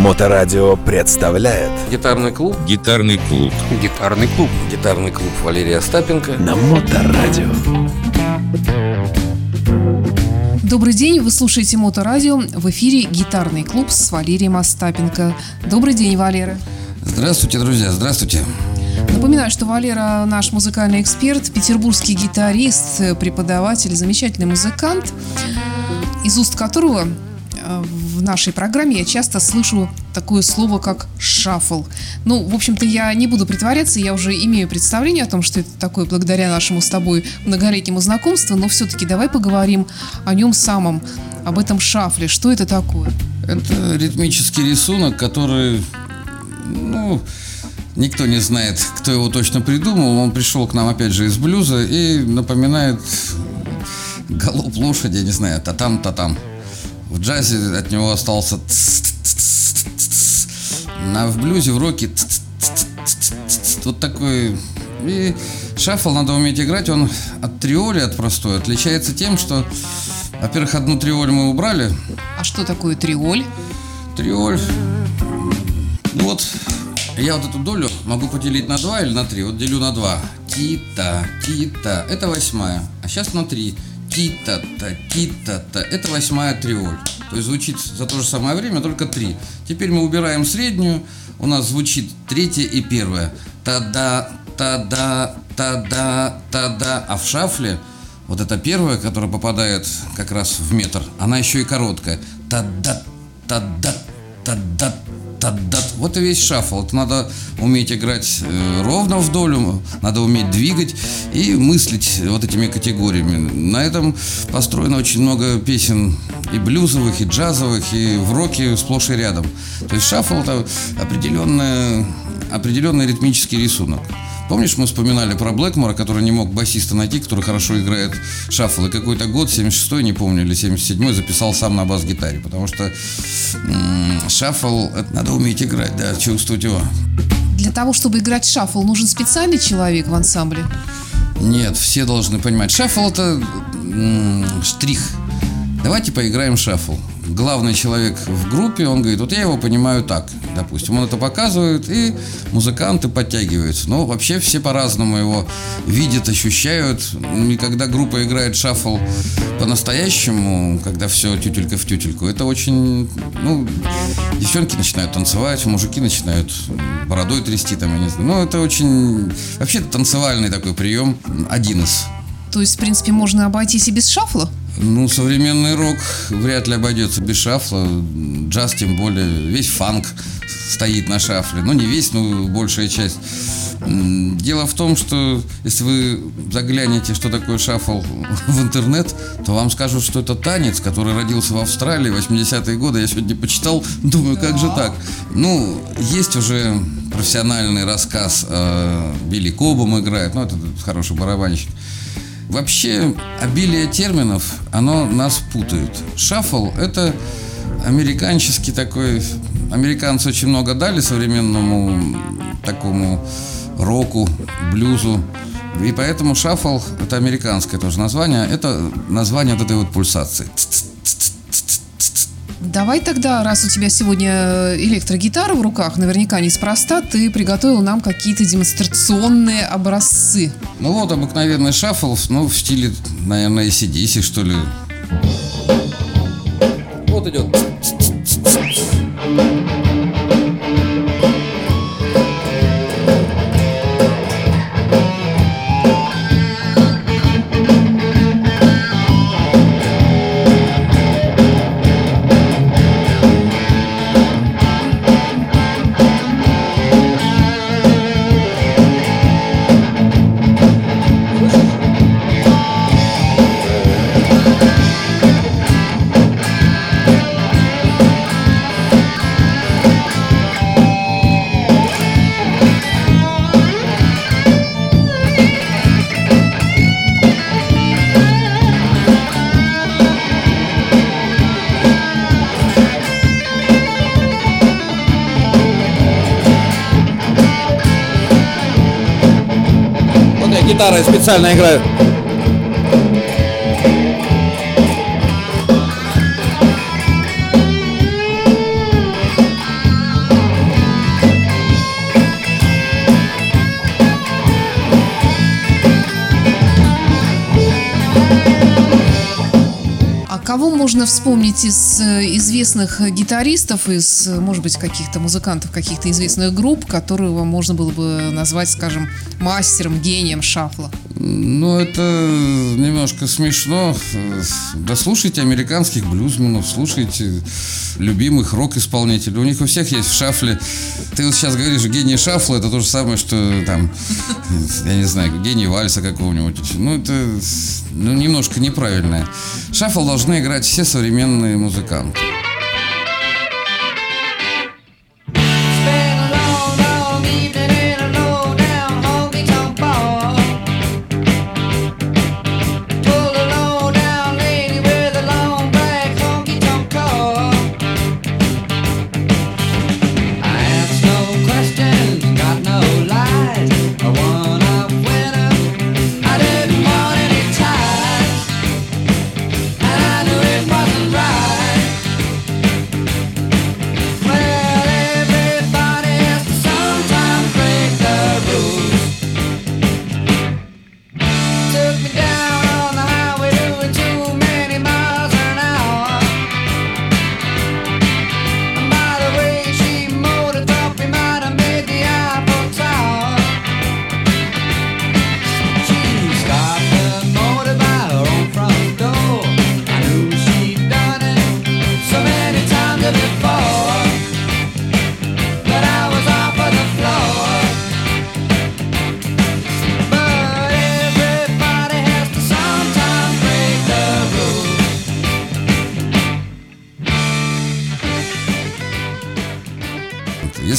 Моторадио представляет Гитарный клуб Гитарный клуб. Гитарный клуб Гитарный клуб Валерия Остапенко на Моторадио. Добрый день, вы слушаете Моторадио. В эфире гитарный клуб с Валерием Остапенко. Добрый день, Валера. Здравствуйте, друзья, здравствуйте Напоминаю, что Валера наш музыкальный эксперт, петербургский гитарист, преподаватель, замечательный музыкант, из уст которого в нашей программе я часто слышу такое слово, как шаффл. Ну, в общем-то, я не буду притворяться, я уже имею представление о том, что это такое благодаря нашему с тобой многолетнему знакомству, но все-таки давай поговорим о нем самом, об этом шафле. Что это такое? Это ритмический рисунок, который, ну, никто не знает, кто его точно придумал. Он пришел к нам, опять же, из блюза и напоминает голубь лошади, не знаю, та-там, та-там. В джазе от него остался а в блюзе, в роке вот такой и шаффл надо уметь играть, он от триоли, от простой, отличается тем, что, во-первых, одну триоль мы убрали. А что такое триоль? Триоль, ну вот, я вот эту долю могу поделить на два или на три. Вот делю на два. Тита, тита, это восьмая. А сейчас на три ти-та-та, ти-та-та. Это восьмая триоль. То есть звучит за то же самое время, только три. Теперь мы убираем среднюю. У нас звучит третья и первая. Та-да, та-да, та-да, та-да. А в шафле вот эта первая, которая попадает как раз в метр, она еще и короткая. Та-да, та-да, та-да, Вот и весь шаффл. Это надо уметь играть э, ровно в долю, надо уметь двигать и мыслить вот этими категориями. На этом построено очень много песен и блюзовых, и джазовых, и в роке сплошь и рядом. То есть шаффл это определенный, определенный ритмический рисунок. Помнишь, мы вспоминали про Блэкмора, который не мог басиста найти, который хорошо играет шаффл. И какой-то год, 76-й, не помню, или 77-й, записал сам на бас-гитаре. Потому что м- шаффл, это надо уметь играть, да, чувствовать его. Для того, чтобы играть шаффл, нужен специальный человек в ансамбле? Нет, все должны понимать. Шаффл это м- штрих. Давайте поиграем шаффл главный человек в группе, он говорит, вот я его понимаю так, допустим. Он это показывает, и музыканты подтягиваются. Но вообще все по-разному его видят, ощущают. И когда группа играет шаффл по-настоящему, когда все тютелька в тютельку, это очень, ну, девчонки начинают танцевать, мужики начинают бородой трясти, там, я не знаю. Ну, это очень, вообще танцевальный такой прием, один из. То есть, в принципе, можно обойтись и без шафла? Ну, современный рок вряд ли обойдется без шафла. Джаз, тем более, весь фанк стоит на шафле. Ну, не весь, но большая часть. Дело в том, что если вы заглянете, что такое шафл в интернет, то вам скажут, что это танец, который родился в Австралии в 80-е годы. Я сегодня почитал, думаю, как же так? Ну, есть уже профессиональный рассказ, э, Билли Кобом играет, ну, это хороший барабанщик. Вообще, обилие терминов, оно нас путает. Шаффл – это американческий такой... Американцы очень много дали современному такому року, блюзу. И поэтому шаффл – это американское тоже название. Это название вот этой вот пульсации. Давай тогда, раз у тебя сегодня электрогитара в руках, наверняка неспроста, ты приготовил нам какие-то демонстрационные образцы. Ну вот обыкновенный шаффл, ну в стиле, наверное, ACDC, что ли. Вот идет. Гитарой специально играю. Кого можно вспомнить из э, известных гитаристов, из, может быть, каких-то музыкантов, каких-то известных групп, которого можно было бы назвать, скажем, мастером, гением шафла? Ну, это немножко смешно. Да слушайте американских блюзменов, слушайте любимых рок-исполнителей. У них у всех есть в шафле. Ты вот сейчас говоришь, гений шафла, это то же самое, что там, я не знаю, гений вальса какого-нибудь. Ну, это ну, немножко неправильное. Шафл должны играть все современные музыканты.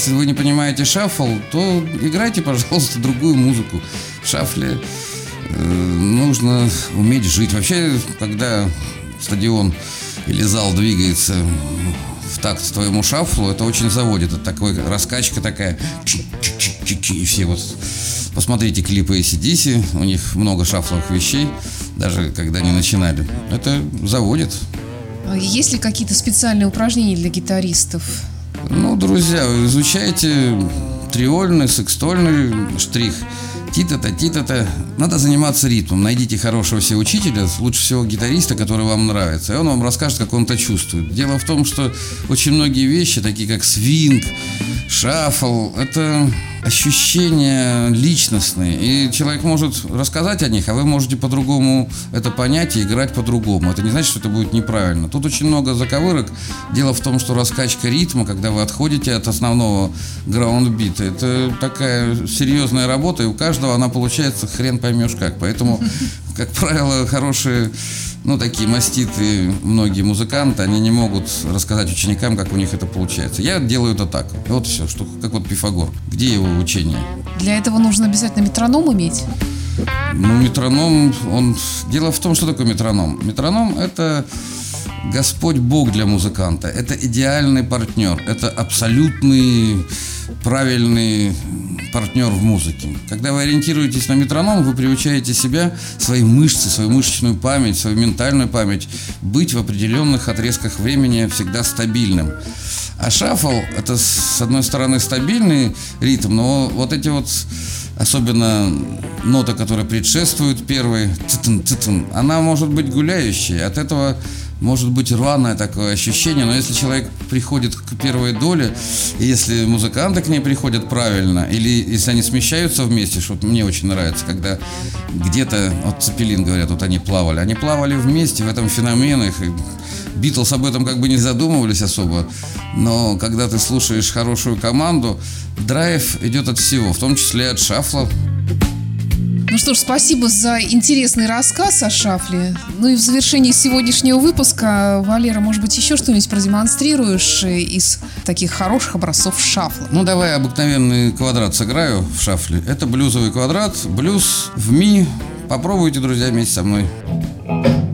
Если вы не понимаете шаффл, то играйте, пожалуйста, другую музыку. В шафле э, нужно уметь жить. Вообще, когда стадион или зал двигается в такт твоему шафлу, это очень заводит. Это такой раскачка такая. И все вот... Посмотрите клипы ACDC, у них много шафловых вещей, даже когда они начинали. Это заводит. А Есть ли какие-то специальные упражнения для гитаристов? Ну, друзья, изучайте триольный, секстольный штрих. Тита-та, тита-та. Надо заниматься ритмом. Найдите хорошего себе учителя, лучше всего гитариста, который вам нравится. И он вам расскажет, как он это чувствует. Дело в том, что очень многие вещи, такие как свинг, шаффл, это ощущения личностные. И человек может рассказать о них, а вы можете по-другому это понять и играть по-другому. Это не значит, что это будет неправильно. Тут очень много заковырок. Дело в том, что раскачка ритма, когда вы отходите от основного граундбита, это такая серьезная работа, и у каждого она получается хрен поймешь как. Поэтому, как правило, хорошие ну, такие маститы, многие музыканты, они не могут рассказать ученикам, как у них это получается. Я делаю это так. Вот все, что, как вот Пифагор. Где его учение? Для этого нужно обязательно метроном иметь. Ну, метроном, он... Дело в том, что такое метроном. Метроном – это Господь Бог для музыканта. Это идеальный партнер. Это абсолютный правильный партнер в музыке. Когда вы ориентируетесь на метроном, вы приучаете себя, свои мышцы, свою мышечную память, свою ментальную память быть в определенных отрезках времени всегда стабильным. А шаффл – это, с одной стороны, стабильный ритм, но вот эти вот особенно нота, которая предшествует первой, она может быть гуляющей. От этого может быть рваное такое ощущение, но если человек приходит к первой доле, если музыканты к ней приходят правильно, или если они смещаются вместе, что мне очень нравится, когда где-то, вот Цепелин говорят, вот они плавали, они плавали вместе, в этом феномен их, Битлз об этом как бы не задумывались особо, но когда ты слушаешь хорошую команду, драйв идет от всего, в том числе от шафла. Что ж, спасибо за интересный рассказ о шафле. Ну и в завершении сегодняшнего выпуска, Валера, может быть, еще что-нибудь продемонстрируешь э, из таких хороших образцов шафла? Ну, давай обыкновенный квадрат сыграю в шафле. Это блюзовый квадрат, блюз в ми. Попробуйте, друзья, вместе со мной. Валерий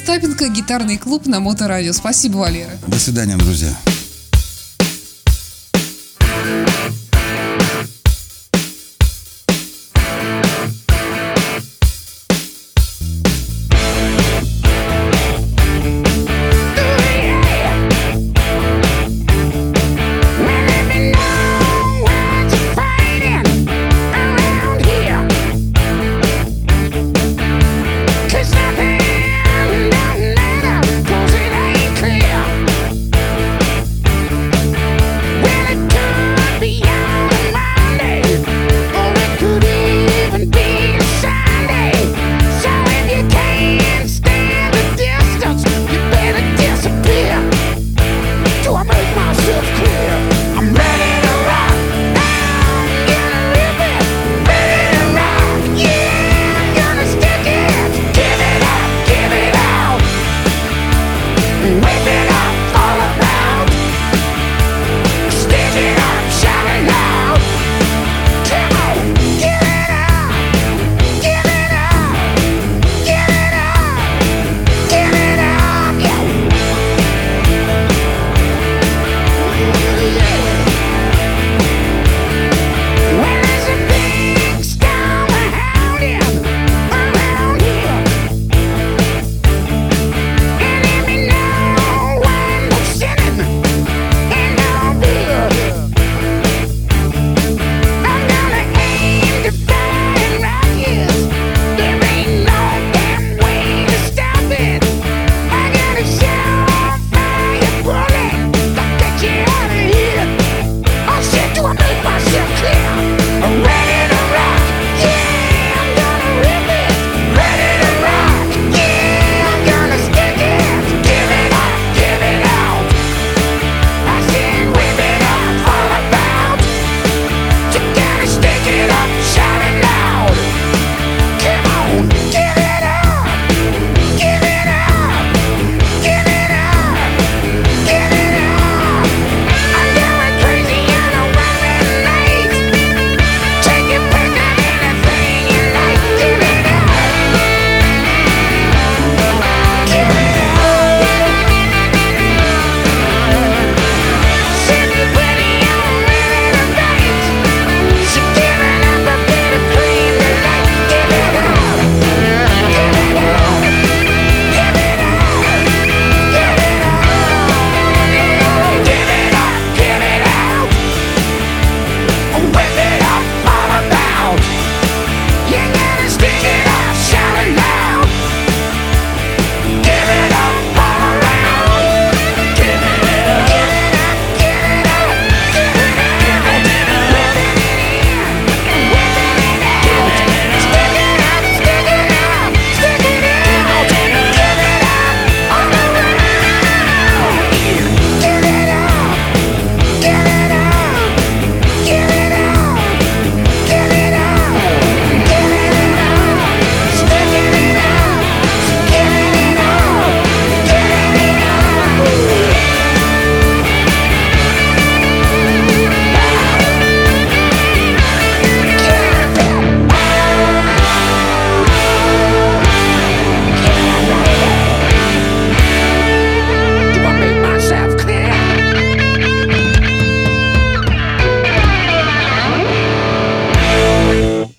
Остапенко, гитарный клуб на Моторадио. Спасибо, Валера. До свидания, друзья.